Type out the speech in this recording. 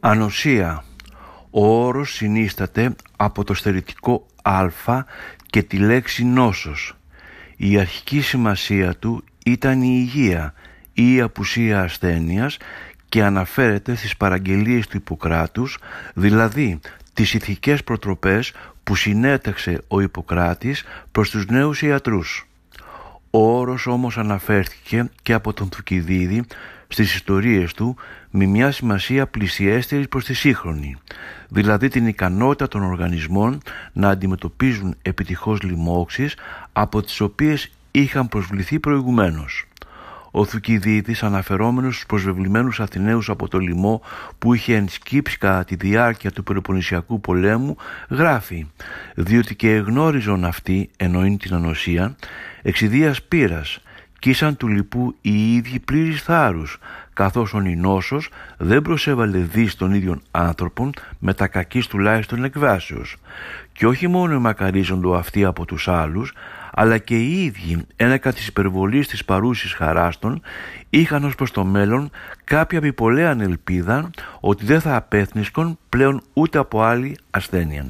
Ανοσία. Ο όρος συνίσταται από το στερητικό α και τη λέξη νόσος. Η αρχική σημασία του ήταν η υγεία ή η απουσία ασθένειας και αναφέρεται στις παραγγελίες του Ιπποκράτους, δηλαδή τις ηθικές προτροπές που συνέταξε ο Ιπποκράτης προς τους νέους ιατρούς. Ο όρος όμως αναφέρθηκε και από τον Θουκυδίδη στις ιστορίες του με μια σημασία πλησιέστερη προς τη σύγχρονη, δηλαδή την ικανότητα των οργανισμών να αντιμετωπίζουν επιτυχώς λοιμώξεις από τις οποίες είχαν προσβληθεί προηγουμένως. Ο Θουκυδίδης αναφερόμενος στους προσβεβλημένους Αθηναίους από το λοιμό που είχε ενσκύψει κατά τη διάρκεια του Πελοποννησιακού πολέμου γράφει «Διότι και εγνώριζον αυτοί, εννοεί την ανοσία, εξιδίας πείρας, κι ήσαν του λοιπού οι ίδιοι πλήρης θάρρους, καθώς ο νόσος δεν προσέβαλε δις των ίδιων άνθρωπων με τα κακής τουλάχιστον εκβάσεως. Και όχι μόνο μακαρίζοντο αυτοί από τους άλλους, αλλά και οι ίδιοι ένεκα της υπερβολής της παρούσης χαράστων είχαν ως προς το μέλλον κάποια επιπολέαν ελπίδα ότι δεν θα απέθνισκον πλέον ούτε από άλλη ασθένεια.